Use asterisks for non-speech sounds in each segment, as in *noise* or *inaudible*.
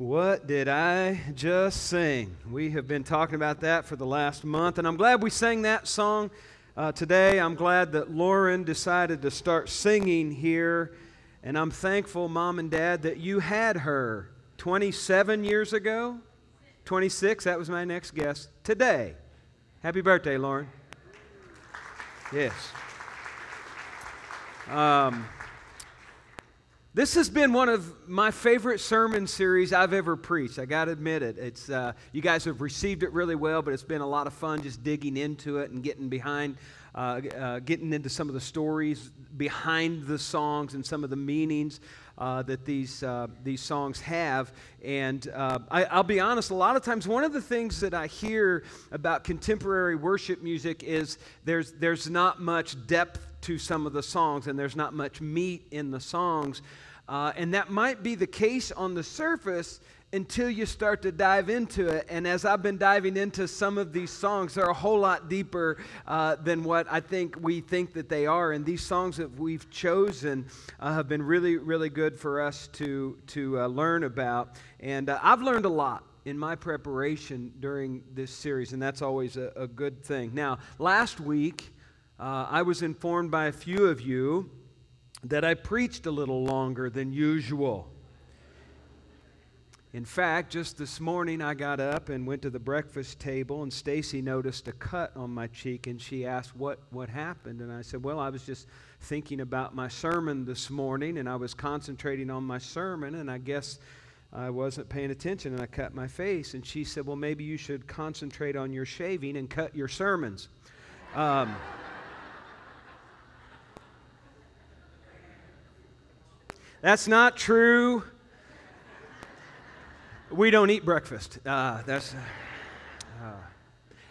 What did I just sing? We have been talking about that for the last month, and I'm glad we sang that song uh, today. I'm glad that Lauren decided to start singing here, and I'm thankful, Mom and Dad, that you had her 27 years ago. 26, that was my next guess. Today. Happy birthday, Lauren. Yes. Um, this has been one of my favorite sermon series I've ever preached. I got to admit it. It's uh, you guys have received it really well, but it's been a lot of fun just digging into it and getting behind, uh, uh, getting into some of the stories behind the songs and some of the meanings uh, that these uh, these songs have. And uh, I, will be honest, a lot of times one of the things that I hear about contemporary worship music is there's there's not much depth to some of the songs, and there's not much meat in the songs. Uh, and that might be the case on the surface until you start to dive into it. And as I've been diving into some of these songs, they're a whole lot deeper uh, than what I think we think that they are. And these songs that we've chosen uh, have been really, really good for us to, to uh, learn about. And uh, I've learned a lot in my preparation during this series, and that's always a, a good thing. Now, last week, uh, I was informed by a few of you that I preached a little longer than usual. In fact, just this morning I got up and went to the breakfast table, and Stacy noticed a cut on my cheek, and she asked what what happened, and I said, "Well, I was just thinking about my sermon this morning, and I was concentrating on my sermon, and I guess." I wasn't paying attention and I cut my face. And she said, Well, maybe you should concentrate on your shaving and cut your sermons. Um, That's not true. We don't eat breakfast. Uh, that's. Uh, uh.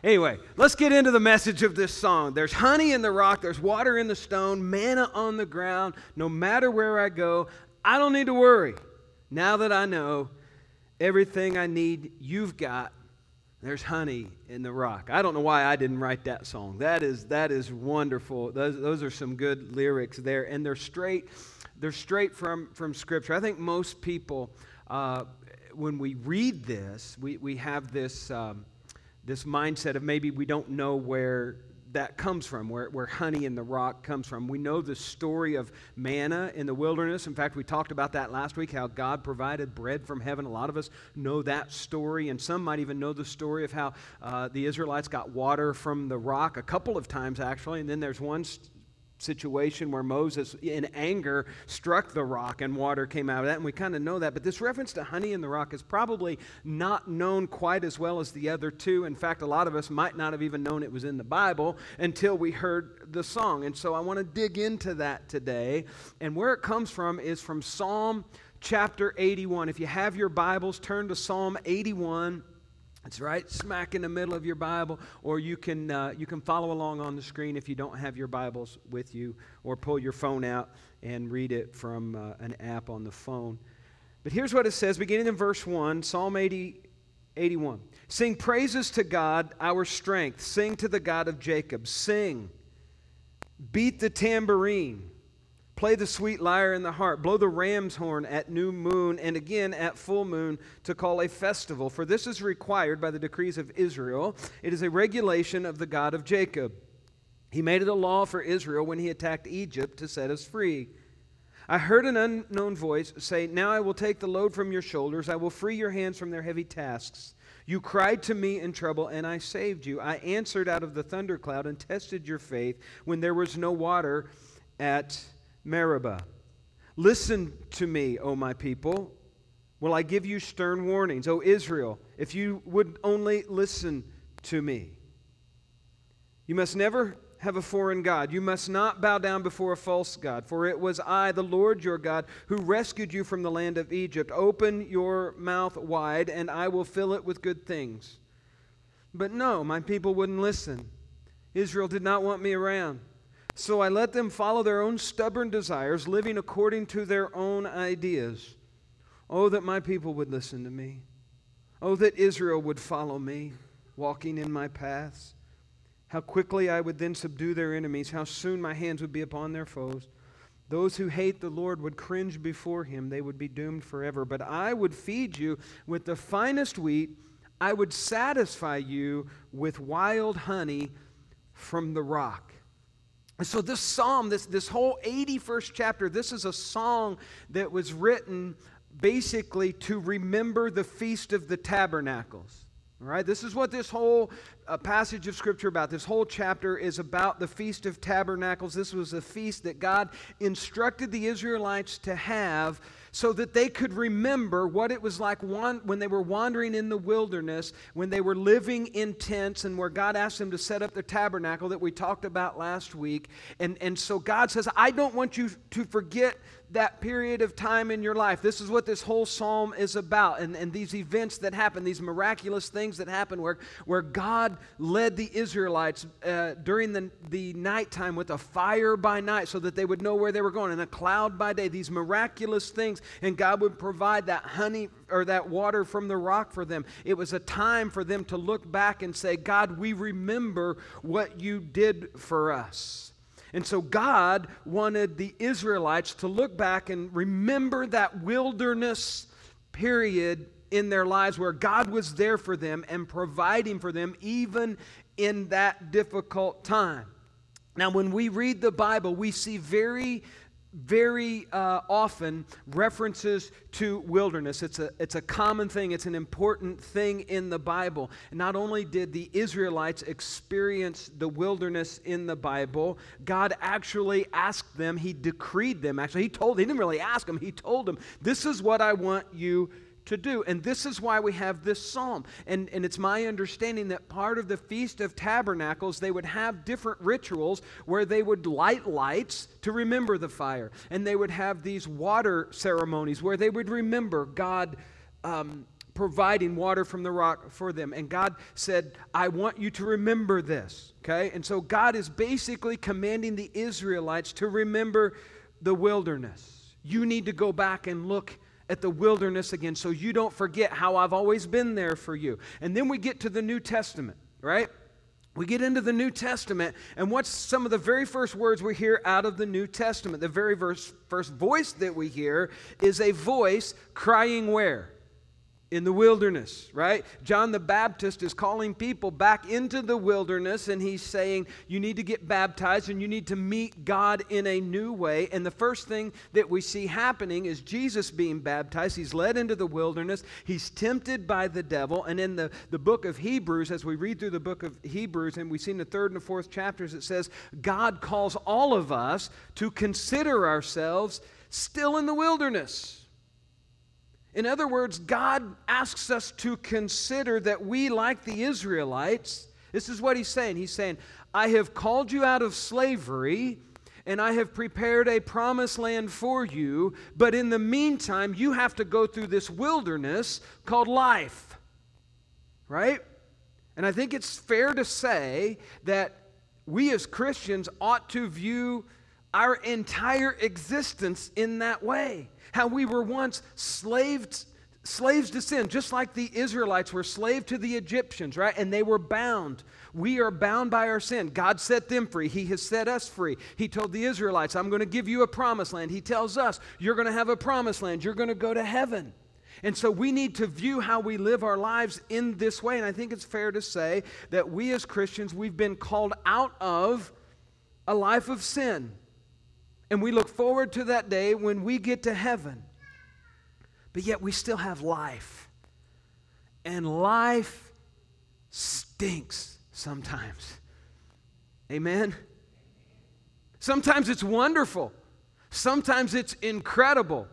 Anyway, let's get into the message of this song. There's honey in the rock, there's water in the stone, manna on the ground. No matter where I go, I don't need to worry. Now that I know everything I need, you've got. There's honey in the rock. I don't know why I didn't write that song. That is that is wonderful. Those, those are some good lyrics there, and they're straight they're straight from, from Scripture. I think most people, uh, when we read this, we, we have this, um, this mindset of maybe we don't know where that comes from, where, where honey in the rock comes from. We know the story of manna in the wilderness. In fact, we talked about that last week, how God provided bread from heaven. A lot of us know that story, and some might even know the story of how uh, the Israelites got water from the rock a couple of times, actually. And then there's one st- situation where Moses, in anger, struck the rock and water came out of that, and we kind of know that. But this reference to honey in the rock is probably not known quite as well as the other two. In fact, a lot of us might not have even known it was in the Bible until we heard the song. And so I want to dig into that today. And where it comes from is from Psalm chapter 81. If you have your Bibles, turn to Psalm 81. It's right smack in the middle of your Bible, or you can, uh, you can follow along on the screen if you don't have your Bibles with you, or pull your phone out and read it from uh, an app on the phone. But here's what it says, beginning in verse 1, Psalm 80, 81. Sing praises to God, our strength. Sing to the God of Jacob. Sing. Beat the tambourine. Play the sweet lyre in the harp. Blow the ram's horn at new moon and again at full moon to call a festival. For this is required by the decrees of Israel. It is a regulation of the God of Jacob. He made it a law for Israel when he attacked Egypt to set us free. I heard an unknown voice say, Now I will take the load from your shoulders. I will free your hands from their heavy tasks. You cried to me in trouble, and I saved you. I answered out of the thundercloud and tested your faith when there was no water at Meribah. Listen to me, O my people. Will I give you stern warnings? O Israel, if you would only listen to me. You must never have a foreign God. You must not bow down before a false God, for it was I, the Lord your God, who rescued you from the land of Egypt. Open your mouth wide, and I will fill it with good things. But no, my people wouldn't listen. Israel did not want me around. So I let them follow their own stubborn desires, living according to their own ideas. Oh, that my people would listen to me. Oh, that Israel would follow me, walking in my paths. How quickly I would then subdue their enemies, how soon my hands would be upon their foes. Those who hate the Lord would cringe before him, they would be doomed forever. But I would feed you with the finest wheat, I would satisfy you with wild honey from the rock. And so, this psalm, this, this whole 81st chapter, this is a song that was written basically to remember the Feast of the Tabernacles. All right, this is what this whole uh, passage of scripture about. This whole chapter is about the Feast of Tabernacles. This was a feast that God instructed the Israelites to have so that they could remember what it was like when they were wandering in the wilderness, when they were living in tents, and where God asked them to set up the tabernacle that we talked about last week. And, and so God says, I don't want you to forget that period of time in your life. This is what this whole psalm is about. And, and these events that happen, these miraculous things that happen, where, where God led the Israelites uh, during the, the nighttime with a fire by night so that they would know where they were going, and a cloud by day, these miraculous things. And God would provide that honey or that water from the rock for them. It was a time for them to look back and say, God, we remember what you did for us. And so God wanted the Israelites to look back and remember that wilderness period in their lives where God was there for them and providing for them even in that difficult time. Now, when we read the Bible, we see very very uh, often references to wilderness. It's a, it's a common thing, it's an important thing in the Bible. Not only did the Israelites experience the wilderness in the Bible, God actually asked them, He decreed them. Actually, He told, He didn't really ask them, He told them, This is what I want you to do. And this is why we have this psalm. And, and it's my understanding that part of the Feast of Tabernacles, they would have different rituals where they would light lights to remember the fire. And they would have these water ceremonies where they would remember God. Um, providing water from the rock for them. And God said, I want you to remember this. Okay? And so God is basically commanding the Israelites to remember the wilderness. You need to go back and look at the wilderness again so you don't forget how I've always been there for you. And then we get to the New Testament, right? We get into the New Testament, and what's some of the very first words we hear out of the New Testament? The very first, first voice that we hear is a voice crying where? In the wilderness, right? John the Baptist is calling people back into the wilderness and he's saying, You need to get baptized and you need to meet God in a new way. And the first thing that we see happening is Jesus being baptized. He's led into the wilderness, he's tempted by the devil. And in the, the book of Hebrews, as we read through the book of Hebrews, and we see in the third and the fourth chapters, it says, God calls all of us to consider ourselves still in the wilderness in other words, God asks us to consider that we, like the Israelites, this is what he's saying. He's saying, I have called you out of slavery and I have prepared a promised land for you, but in the meantime, you have to go through this wilderness called life. Right? And I think it's fair to say that we as Christians ought to view our entire existence in that way. How we were once slaves slaves to sin, just like the Israelites were slave to the Egyptians, right? And they were bound. We are bound by our sin. God set them free. He has set us free. He told the Israelites, I'm going to give you a promised land. He tells us, You're going to have a promised land. You're going to go to heaven. And so we need to view how we live our lives in this way. And I think it's fair to say that we as Christians, we've been called out of a life of sin. And we look forward to that day when we get to heaven. But yet we still have life. And life stinks sometimes. Amen? Sometimes it's wonderful. Sometimes it's incredible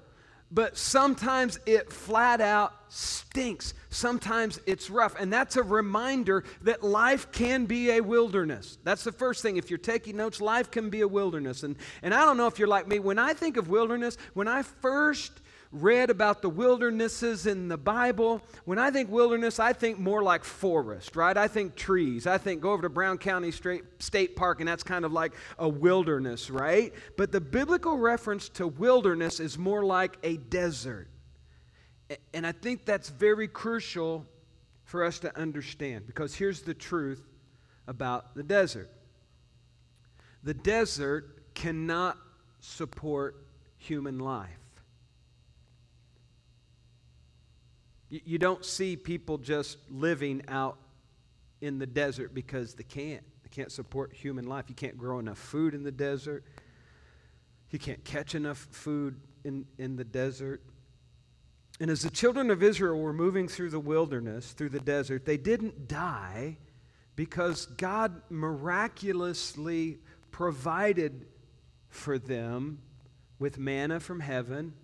but sometimes it flat out stinks. Sometimes it's rough. And that's a reminder that life can be a wilderness. That's the first thing. If you're taking notes, life can be a wilderness. And, and I don't know if you're like me. When I think of wilderness, when I first read about the wildernesses in the Bible, when I think wilderness, I think more like forest, right? I think trees. I think go over to Brown County State Park, and that's kind of like a wilderness, right? But the biblical reference to wilderness is more like a desert. And I think that's very crucial for us to understand because here's the truth about the desert the desert cannot support human life. You, don't see people just living out in the desert because they can't. They can't support human life. You can't grow enough food in the desert. You can't catch enough food in, in the desert. And as the children of Israel were moving through the wilderness, through the desert, they didn't die because God miraculously provided for them with manna from heaven,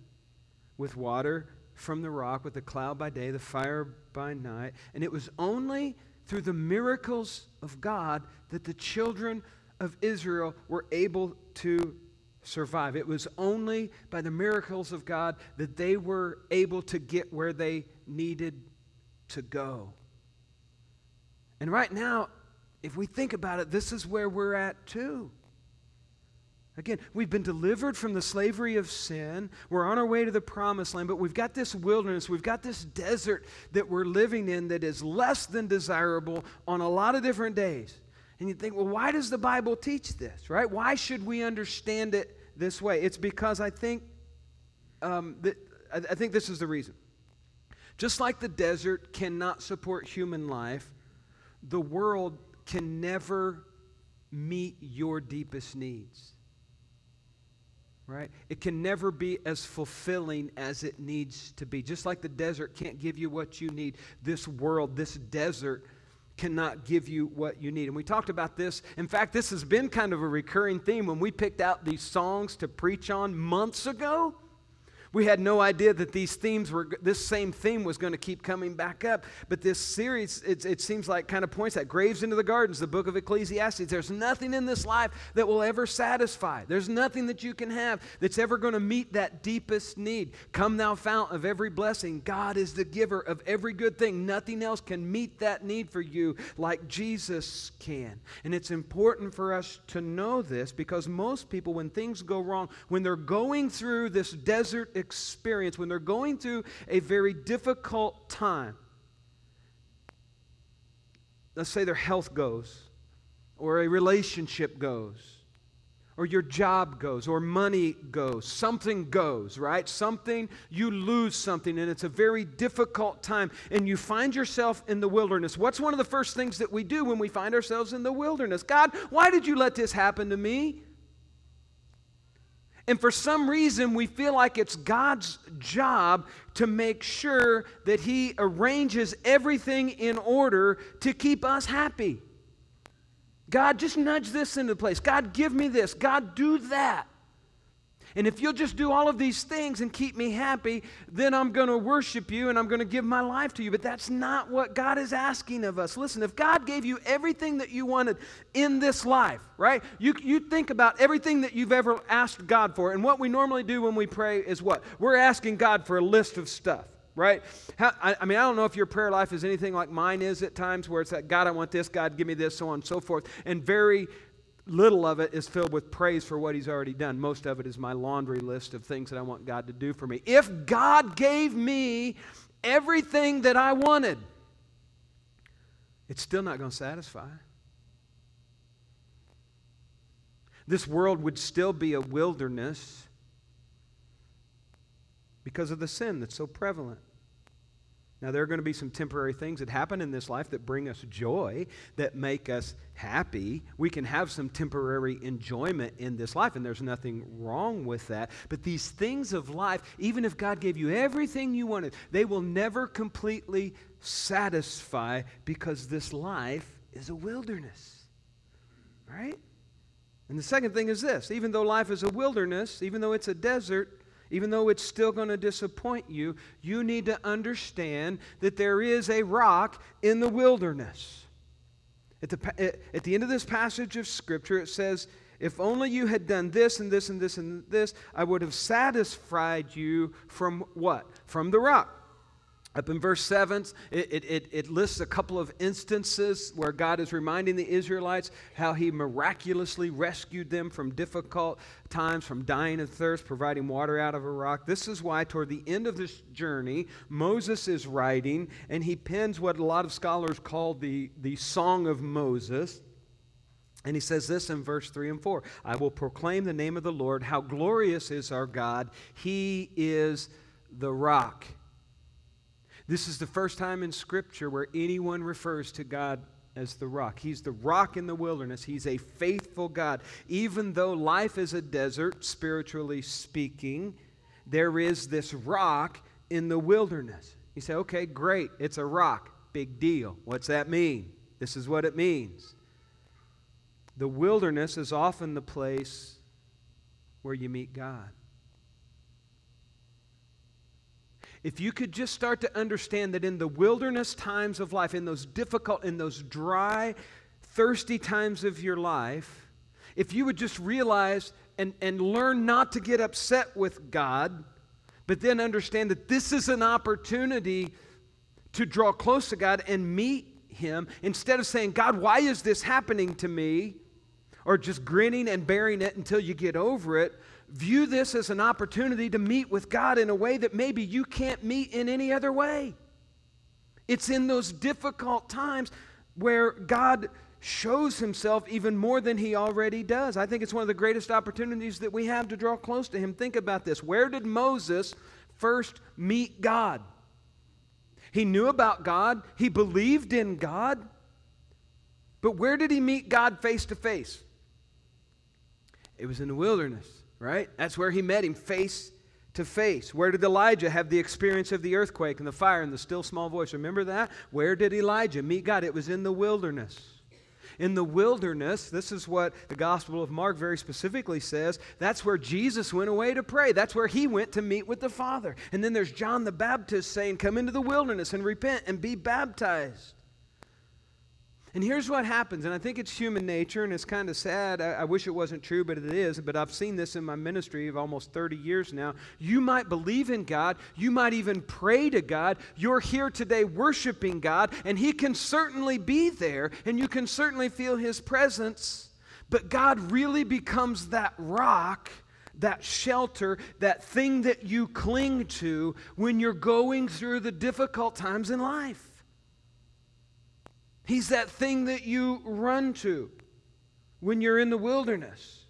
with water from the rock, with the cloud by day, the fire by night. And it was only through the miracles of God that the children of Israel were able to survive. It was only by the miracles of God that they were able to get where they needed to go. And right now, if we think about it, this is where we're at too. Again, we've been delivered from the slavery of sin. We're on our way to the promised land, but we've got this wilderness, we've got this desert that we're living in that is less than desirable on a lot of different days. And you think, well, why does the Bible teach this, right? Why should we understand it this way? It's because I think um, that, I, I think this is the reason. Just like the desert cannot support human life, the world can never meet your deepest needs right? It can never be as fulfilling as it needs to be. Just like the desert can't give you what you need, this world, this desert, cannot give you what you need. And we talked about this. In fact, this has been kind of a recurring theme when we picked out these songs to preach on months ago. We had no idea that these themes were, this same theme was going to keep coming back up. But this series, it, it seems like kind of points at Graves into the Gardens, the book of Ecclesiastes. There's nothing in this life that will ever satisfy. There's nothing that you can have that's ever going to meet that deepest need. Come, thou fount of every blessing. God is the giver of every good thing. Nothing else can meet that need for you like Jesus can. And it's important for us to know this because most people, when things go wrong, when they're going through this desert experience, when they're going through a very difficult time, let's say their health goes, or a relationship goes, or your job goes, or money goes, something goes, right? Something, you lose something, and it's a very difficult time, and you find yourself in the wilderness. What's one of the first things that we do when we find ourselves in the wilderness? God, why did you let this happen to me? And for some reason, we feel like it's God's job to make sure that He arranges everything in order to keep us happy. God, just nudge this into place. God, give me this. God, do that. And if you'll just do all of these things and keep me happy, then I'm going to worship you and I'm going to give my life to you. But that's not what God is asking of us. Listen, if God gave you everything that you wanted in this life, right? You, you think about everything that you've ever asked God for. And what we normally do when we pray is what? We're asking God for a list of stuff right? How, I, I, mean, I don't know if your prayer life is anything like mine is at times, where it's like, God, I want this, God, give me this, so on and so forth. And very little of it is filled with praise for what he's already done. Most of it is my laundry list of things that I want God to do for me. If God gave me everything that I wanted, it's still not going to satisfy. This world would still be a wilderness because of the sin that's so prevalent. Now, there are going to be some temporary things that happen in this life that bring us joy, that make us happy. We can have some temporary enjoyment in this life, and there's nothing wrong with that. But these things of life, even if God gave you everything you wanted, they will never completely satisfy because this life is a wilderness. Right? And the second thing is this even though life is a wilderness, even though it's a desert, even though it's still going to disappoint you, you need to understand that there is a rock in the wilderness. At the, eh, at the end of this passage of Scripture, it says, If only you had done this and this and this and this, I would have satisfied you from what? From the rock. Up in verse 7, it, it, it, lists a couple of instances where God is reminding the Israelites how he miraculously rescued them from difficult times, from dying of thirst, providing water out of a rock. This is why, toward the end of this journey, Moses is writing, and he pens what a lot of scholars call the, the Song of Moses. And he says this in verse 3 and 4 I will proclaim the name of the Lord. How glorious is our God! He is the rock. This is the first time in Scripture where anyone refers to God as the rock. He's the rock in the wilderness. He's a faithful God. Even though life is a desert, spiritually speaking, there is this rock in the wilderness. You say, okay, great. It's a rock. Big deal. What's that mean? This is what it means. The wilderness is often the place where you meet God. If you could just start to understand that in the wilderness times of life, in those difficult, in those dry, thirsty times of your life, if you would just realize and, and learn not to get upset with God, but then understand that this is an opportunity to draw close to God and meet Him, instead of saying, God, why is this happening to me? Or just grinning and bearing it until you get over it, view this as an opportunity to meet with God in a way that maybe you can't meet in any other way. It's in those difficult times where God shows himself even more than he already does. I think it's one of the greatest opportunities that we have to draw close to him. Think about this. Where did Moses first meet God? He knew about God, he believed in God, but where did he meet God face to face? It was in the wilderness right? That's where he met him face to face. Where did Elijah have the experience of the earthquake and the fire and the still small voice? Remember that? Where did Elijah meet God? It was in the wilderness. In the wilderness, this is what the Gospel of Mark very specifically says. That's where Jesus went away to pray. That's where he went to meet with the Father. And then there's John the Baptist saying, Come into the wilderness and repent and be baptized. And here's what happens, and I think it's human nature, and it's kind of sad. I, I, wish it wasn't true, but it is. But I've seen this in my ministry of almost 30 years now. You might believe in God, you might even pray to God. You're here today worshiping God, and He can certainly be there, and you can certainly feel His presence. But God really becomes that rock that shelter, that thing that you cling to when you're going through the difficult times in life. He's that thing that you run to when you're in the wilderness.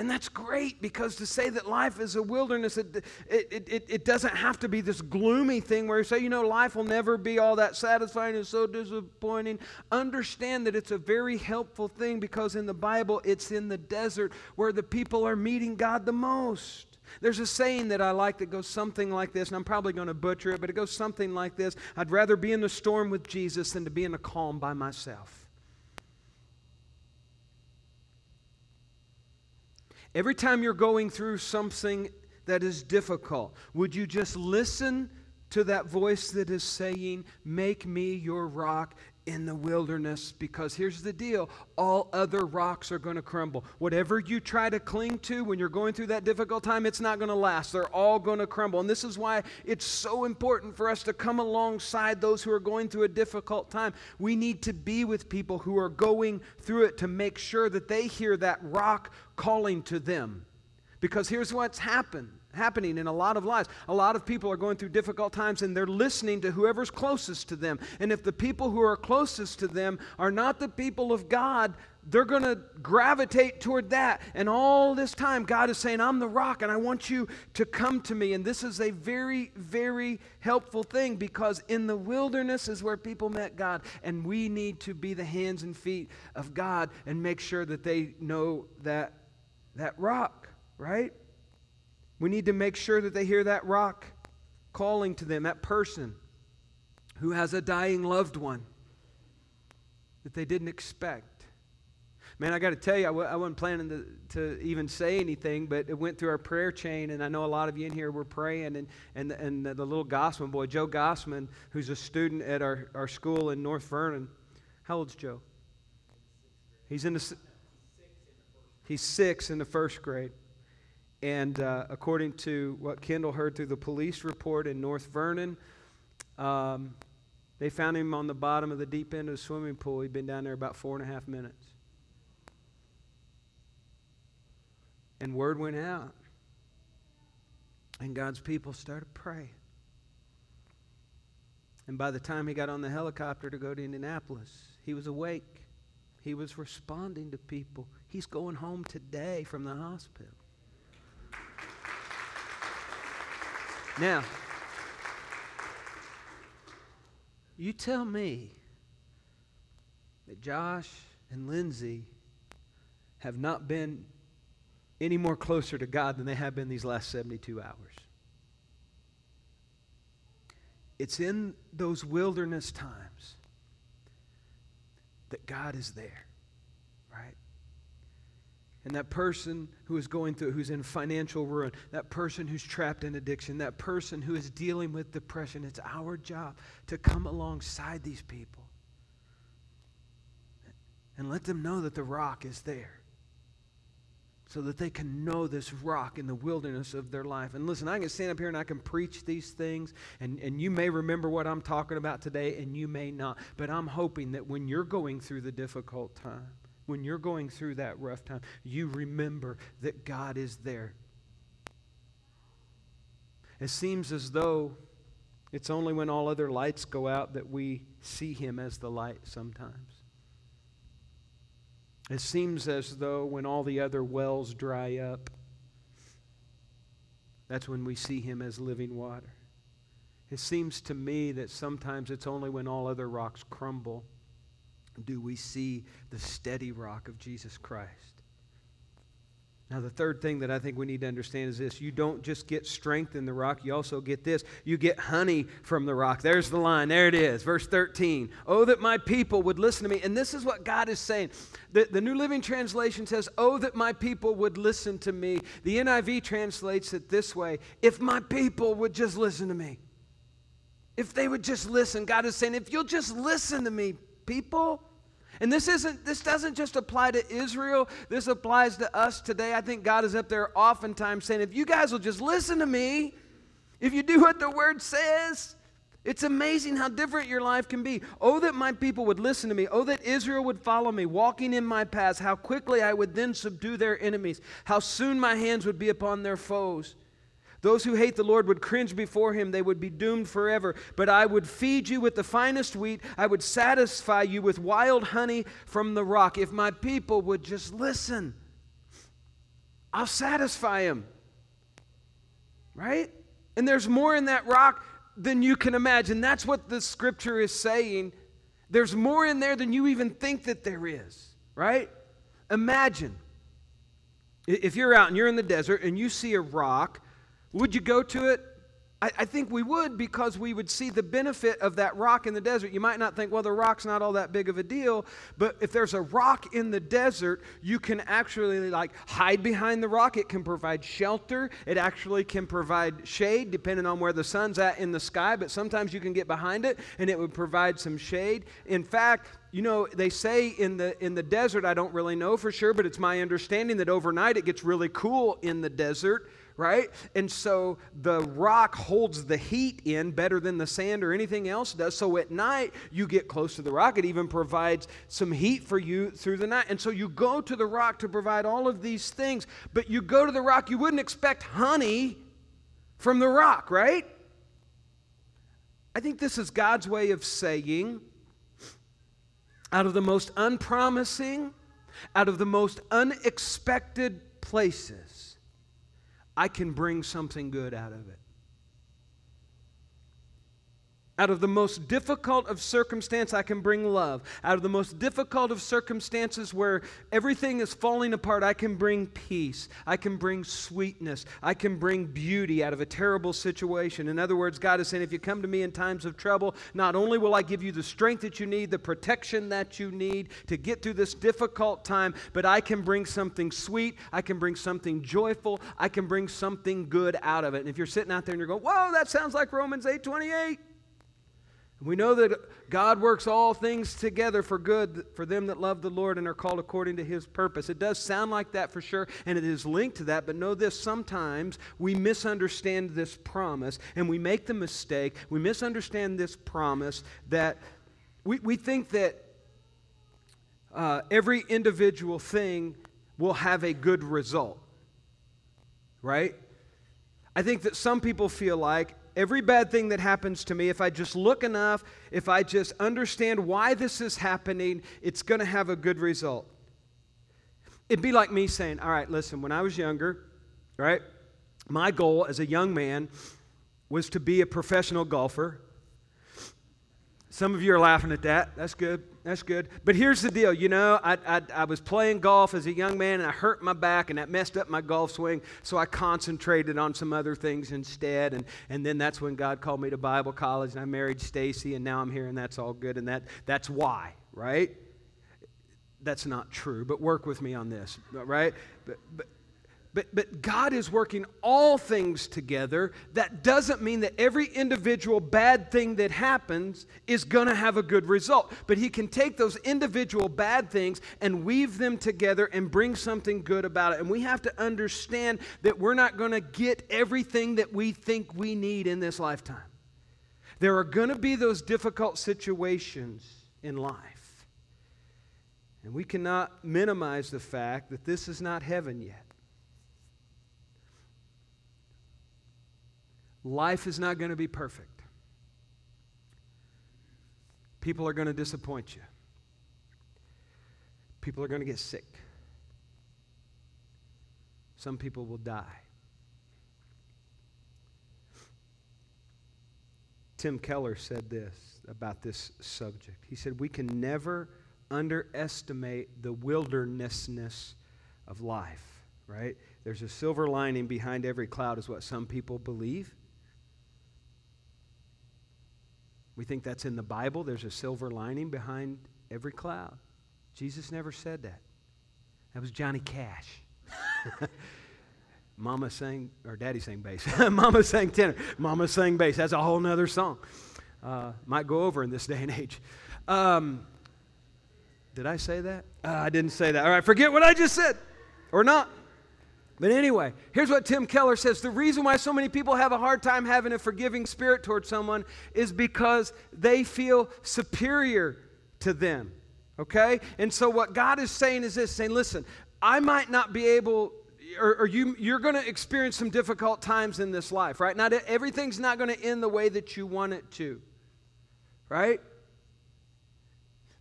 And that's great because to say that life is a wilderness, it, it, it, it, doesn't have to be this gloomy thing where you say, you know, life will never be all that satisfying and so disappointing. Understand that it's a very helpful thing because in the Bible, it's in the desert where the people are meeting God the most. There's a saying that I like that goes something like this, and I'm probably going to butcher it, but it goes something like this I'd rather be in the storm with Jesus than to be in a calm by myself. Every time you're going through something that is difficult, would you just listen to that voice that is saying, Make me your rock in the wilderness because here's the deal all other rocks are going to crumble. Whatever you try to cling to when you're going through that difficult time, it's not going to last. They're all going to crumble. And this is why it's so important for us to come alongside those who are going through a difficult time. We need to be with people who are going through it to make sure that they hear that rock calling to them. Because here's what's happened happening in a lot of lives. A lot of people are going through difficult times and they're listening to whoever's closest to them. And if the people who are closest to them are not the people of God, they're going to gravitate toward that. And all this time, God is saying, I'm the rock and I want you to come to me. And this is a very, very helpful thing because in the wilderness is where people met God. And we need to be the hands and feet of God and make sure that they know that, that rock, right? We need to make sure that they hear that rock calling to them, that person who has a dying loved one that they didn't expect. Man, I got to tell you, I w- I wasn't planning to, to even say anything, but it went through our prayer chain, and I know a lot of you in here were praying, and, and, and the little Gossman boy, Joe Gossman, who's a student at our, our school in North Vernon. How old's Joe? He's in the, he's six in the first grade. And uh, according to what Kendall heard through the police report in North Vernon, um, they found him on the bottom of the deep end of the swimming pool. He'd been down there about four and a half minutes. And word went out. And God's people started to pray. And by the time he got on the helicopter to go to Indianapolis, he was awake. He was responding to people. He's going home today from the hospital. Now, you tell me that Josh and Lindsay have not been any more closer to God than they have been these last 72 hours. It's in those wilderness times that God is there, right? And that person who is going through, who's in financial ruin, that person who's trapped in addiction, that person who is dealing with depression, it's our job to come alongside these people and let them know that the rock is there so that they can know this rock in the wilderness of their life. And listen, I can stand up here and I can preach these things, and, and you may remember what I'm talking about today, and you may not. But I'm hoping that when you're going through the difficult time, when you're going through that rough time, you remember that God is there. It seems as though it's only when all other lights go out that we see Him as the light sometimes. It seems as though when all the other wells dry up, that's when we see him as living water. It seems to me that sometimes it's only when all other rocks crumble do we see the steady rock of Jesus Christ. Now, the third thing that I think we need to understand is this you don't just get strength in the rock, you also get this. You get honey from the rock. There's the line. There it is. Verse 13. Oh, that my people would listen to me. And this is what God is saying. The, the New Living Translation says, Oh, that my people would listen to me. The NIV translates it this way If my people would just listen to me. If they would just listen, God is saying, If you'll just listen to me, people, and this isn't this doesn't just apply to Israel. This applies to us today. I think God is up there oftentimes saying, if you guys will just listen to me, if you do what the word says, it's amazing how different your life can be. Oh, that my people would listen to me. Oh, that Israel would follow me, walking in my paths. How quickly I would then subdue their enemies. How soon my hands would be upon their foes. Those who hate the Lord would cringe before him. They would be doomed forever. But I would feed you with the finest wheat. I would satisfy you with wild honey from the rock. If my people would just listen, I'll satisfy them. Right? And there's more in that rock than you can imagine. That's what the scripture is saying. There's more in there than you even think that there is. Right? Imagine if you're out and you're in the desert and you see a rock would you go to it? I, I, think we would because we would see the benefit of that rock in the desert. You might not think, well, the rock's not all that big of a deal, but if there's a rock in the desert, you can actually like hide behind the rock. It can provide shelter. It actually can provide shade depending on where the sun's at in the sky, but sometimes you can get behind it and it would provide some shade. In fact, you know, they say in the in the desert, I don't really know for sure, but it's my understanding that overnight it gets really cool in the desert right? And so the rock holds the heat in better than the sand or anything else does. So at night, you get close to the rock. It even provides some heat for you through the night. And so you go to the rock to provide all of these things, but you go to the rock, you wouldn't expect honey from the rock, right? I think this is God's way of saying, out of the most unpromising, out of the most unexpected places, I can bring something good out of it. Out of the most difficult of circumstance, I can bring love. Out of the most difficult of circumstances where everything is falling apart, I can bring peace. I can bring sweetness. I can bring beauty out of a terrible situation. In other words, God is saying, if you come to me in times of trouble, not only will I give you the strength that you need, the protection that you need to get through this difficult time, but I can bring something sweet. I can bring something joyful. I can bring something good out of it. And if you're sitting out there and you're going, whoa, that sounds like Romans 8 28. We know that God works all things together for good for them that love the Lord and are called according to his purpose. It does sound like that for sure, and it is linked to that, but know this sometimes we misunderstand this promise and we make the mistake, we misunderstand this promise that we, we think that uh, every individual thing will have a good result, right? I think that some people feel like every bad thing that happens to me, if I just look enough, if I just understand why this is happening, it's going to have a good result. It'd be like me saying, All right, listen, when I was younger, right, my goal as a young man was to be a professional golfer. Some of you are laughing at that. That's good. That's good. But here's the deal. You know, I, I, I, was playing golf as a young man and I hurt my back and that messed up my golf swing. So I concentrated on some other things instead. And, and then that's when God called me to Bible college and I married Stacy and now I'm here and that's all good. And that, that's why, right? That's not true, but work with me on this, right? But, but, but, but God is working all things together. That doesn't mean that every individual bad thing that happens is going to have a good result. But He can take those individual bad things and weave them together and bring something good about it. And we have to understand that we're not going to get everything that we think we need in this lifetime. There are going to be those difficult situations in life. And we cannot minimize the fact that this is not heaven yet. Life is not going to be perfect. People are going to disappoint you. People are going to get sick. Some people will die. Tim Keller said this about this subject. He said, We can never underestimate the wildernessness of life, right? There's a silver lining behind every cloud, is what some people believe. We think that's in the Bible. There's a silver lining behind every cloud. Jesus never said that. That was Johnny Cash. *laughs* Mama sang, or Daddy sang bass. *laughs* Mama sang tenor. Mama sang bass. That's a whole nother song. Uh, might go over in this day and age. Um, did I say that? Uh, I didn't say that. All right, forget what I just said. Or not. But anyway, here's what Tim Keller says The reason why so many people have a hard time having a forgiving spirit towards someone is because they feel superior to them. Okay? And so what God is saying is this saying, listen, I might not be able or, or, you, you're going to experience some difficult times in this life, right? Not everything's not going to end the way that you want it to, right?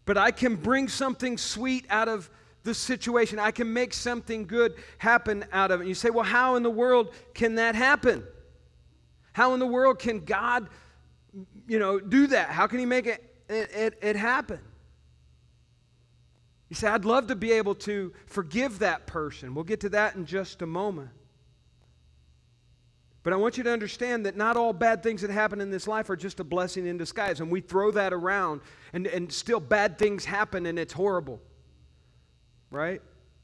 But I can bring something sweet out of the situation. I can make something good happen out of it. You say, well, how in the world can that happen? How in the world can God, you know, do that? How can He make it, it, it happen? You say, I'd love to be able to forgive that person. We'll get to that in just a moment. But I want you to understand that not all bad things that happen in this life are just a blessing in disguise. And we throw that around, and, and still bad things happen, and it's horrible right?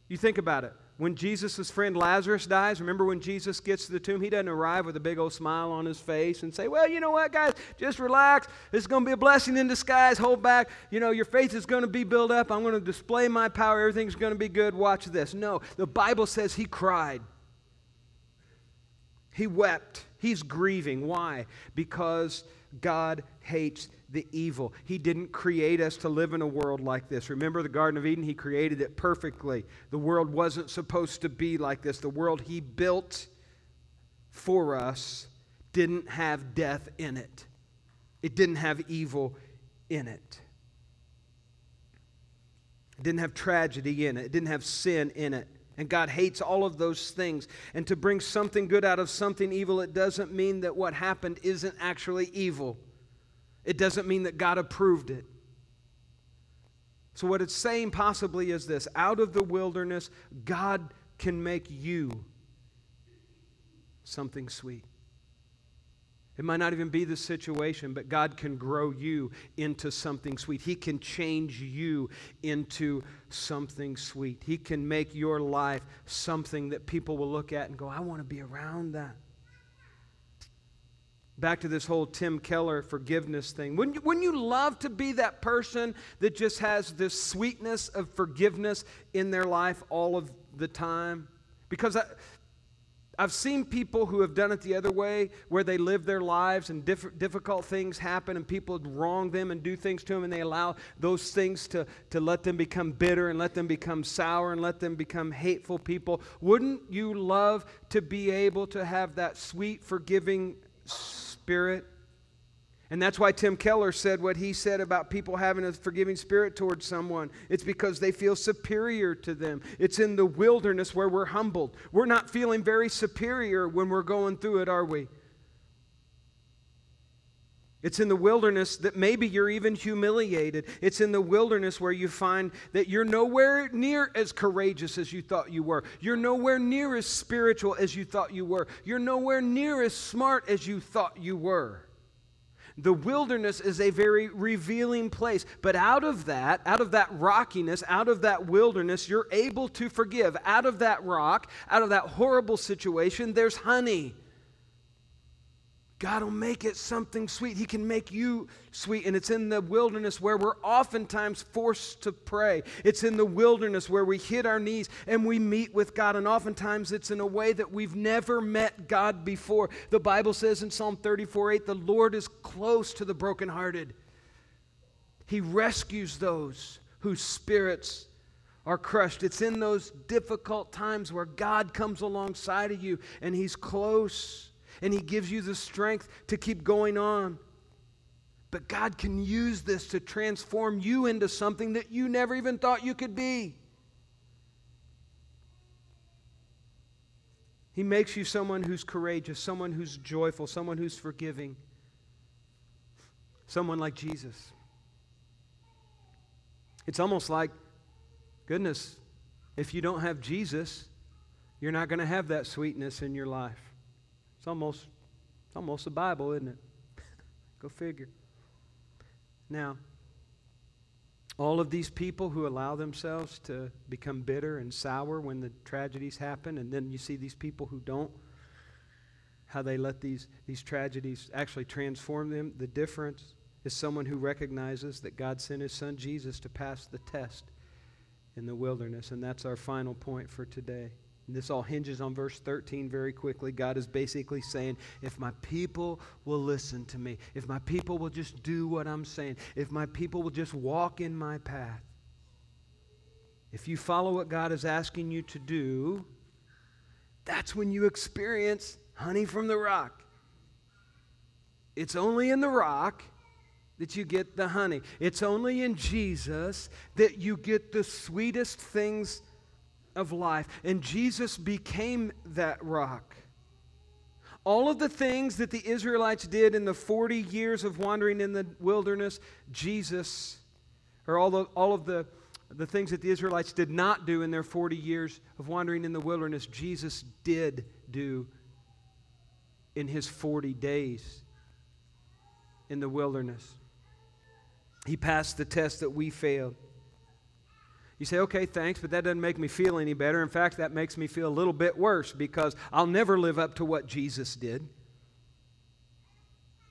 You think about it. When Jesus' friend Lazarus dies, remember when Jesus gets to the tomb, he doesn't arrive with a big old smile on his face and say, Well, you know what, guys, just relax. This is going to be a blessing in disguise. Hold back. You know, your faith is going to be built up. I'm going to display my power. Everything's going to be good. Watch this. No, the Bible says he cried, he wept. He's grieving. Why? Because God hates the evil. He didn't create us to live in a world like this. Remember the Garden of Eden? He created it perfectly. The world wasn't supposed to be like this. The world He built for us didn't have death in it, it didn't have evil in it. It didn't have tragedy in it. It didn't have sin in it. And God hates all of those things. And to bring something good out of something evil, it doesn't mean that what happened isn't actually evil. It doesn't mean that God approved it. So, what it's saying possibly is this out of the wilderness, God can make you something sweet. It might not even be the situation, but God can grow you into something sweet. He can change you into something sweet. He can make your life something that people will look at and go, I want to be around that. Back to this whole Tim Keller forgiveness thing. Wouldn't you, wouldn't you love to be that person that just has this sweetness of forgiveness in their life all of the time? Because I, I've seen people who have done it the other way, where they live their lives and diff- difficult things happen and people wrong them and do things to them, and they allow those things to, to let them become bitter and let them become sour and let them become hateful people. Wouldn't you love to be able to have that sweet, forgiving spirit. And that's why Tim Keller said what he said about people having a forgiving spirit towards someone. It's because they feel superior to them. It's in the wilderness where we're humbled. We're not feeling very superior when we're going through it, are we? It's in the wilderness that maybe you're even humiliated. It's in the wilderness where you find that you're nowhere near as courageous as you thought you were. You're nowhere near as spiritual as you thought you were. You're nowhere near as smart as you thought you were. The wilderness is a very revealing place. But out of that, out of that rockiness, out of that wilderness, you're able to forgive. Out of that rock, out of that horrible situation, there's honey. God will make it something sweet. He can make you sweet. And it's in the wilderness where we're oftentimes forced to pray. It's in the wilderness where we hit our knees and we meet with God. And oftentimes it's in a way that we've never met God before. The Bible says in Psalm 34 8, the Lord is close to the brokenhearted. He rescues those whose spirits are crushed. It's in those difficult times where God comes alongside of you and He's close and He gives you the strength to keep going on. But God can use this to transform you into something that you never even thought you could be. He makes you someone who's courageous, someone who's joyful, someone who's forgiving, someone like Jesus. It's almost like, goodness, if you don't have Jesus, you're not going to have that sweetness in your life. It's almost, it's almost a Bible, isn't it? *laughs* Go figure. Now, all of these people who allow themselves to become bitter and sour when the tragedies happen, and then you see these people who don't, how they let these, these tragedies actually transform them. The difference is someone who recognizes that God sent his son Jesus to pass the test in the wilderness. And that's our final point for today. This all hinges on verse 13 very quickly. God is basically saying, if my people will listen to me, if my people will just do what I'm saying, if my people will just walk in my path, if you follow what God is asking you to do, that's when you experience honey from the rock. It's only in the rock that you get the honey. It's only in Jesus that you get the sweetest things of life. And Jesus became that rock. All of the things that the Israelites did in the 40 years of wandering in the wilderness, Jesus, or all, the, all of the, the things that the Israelites did not do in their 40 years of wandering in the wilderness, Jesus did do in his 40 days in the wilderness. He passed the test that we failed. You say, okay, thanks, but that doesn't make me feel any better. In fact, that makes me feel a little bit worse because I'll never live up to what Jesus did.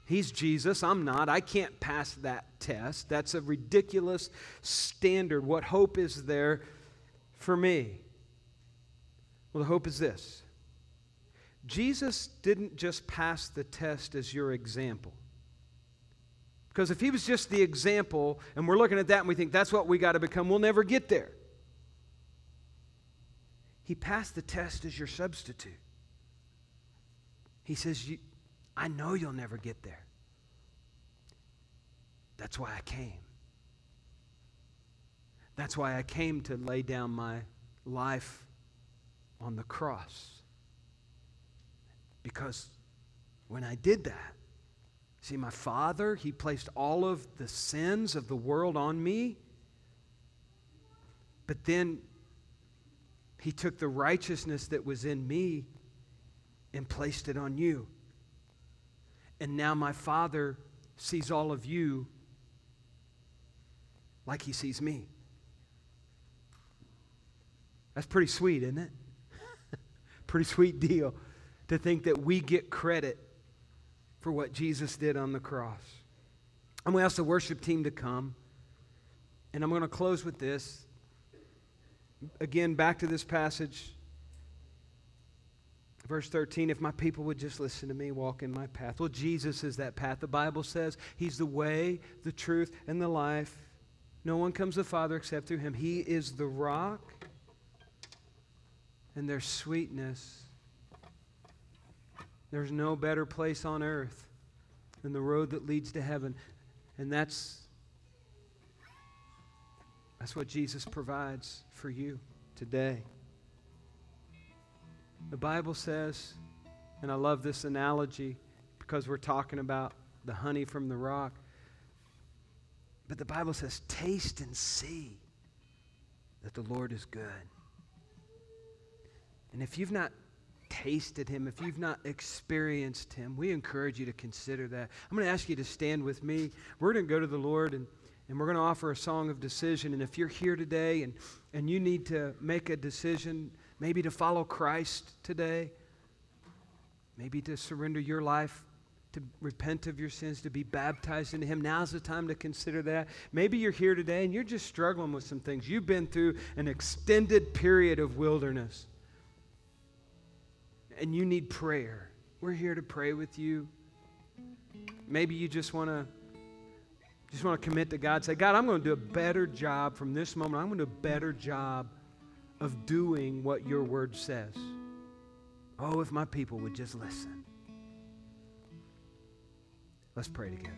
He's Jesus, I'm not. I can't pass that test. That's a ridiculous standard. What hope is there for me? Well, the hope is this Jesus didn't just pass the test as your example. Because if he was just the example and we're looking at that and we think that's what we got to become, we'll never get there. He passed the test as your substitute. He says, I know you'll never get there. That's why I came. That's why I came to lay down my life on the cross. Because when I did that, See, my Father, He placed all of the sins of the world on me. But then He took the righteousness that was in me and placed it on you. And now my Father sees all of you like He sees me. That's pretty sweet, isn't it? *laughs* pretty sweet deal to think that we get credit for what Jesus did on the cross. I'm going to ask the worship team to come. And I'm going to close with this. Again, back to this passage. Verse 13, if my people would just listen to me, walk in my path. Well, Jesus is that path. The Bible says he's the way, the truth, and the life. No one comes to the Father except through him. He is the rock, and there's sweetness there's no better place on earth than the road that leads to heaven. And that's that's what Jesus provides for you today. The Bible says, and I love this analogy because we're talking about the honey from the rock. But the Bible says, taste and see that the Lord is good. And if you've not tasted him, if you've not experienced him, we encourage you to consider that. I'm going to ask you to stand with me. We're going to go to the Lord and, and we're going to offer a song of decision. And if you're here today and, and you need to make a decision, maybe to follow Christ today, maybe to surrender your life to repent of your sins, to be baptized into Him. Now's the time to consider that. Maybe you're here today and you're just struggling with some things. You've been through an extended period of wilderness and you need prayer. We're here to pray with you. Maybe you just want to just want to commit to God. Say, God, I'm going to do a better job from this moment. I'm going to do a better job of doing what your word says. Oh, if my people would just listen. Let's pray together.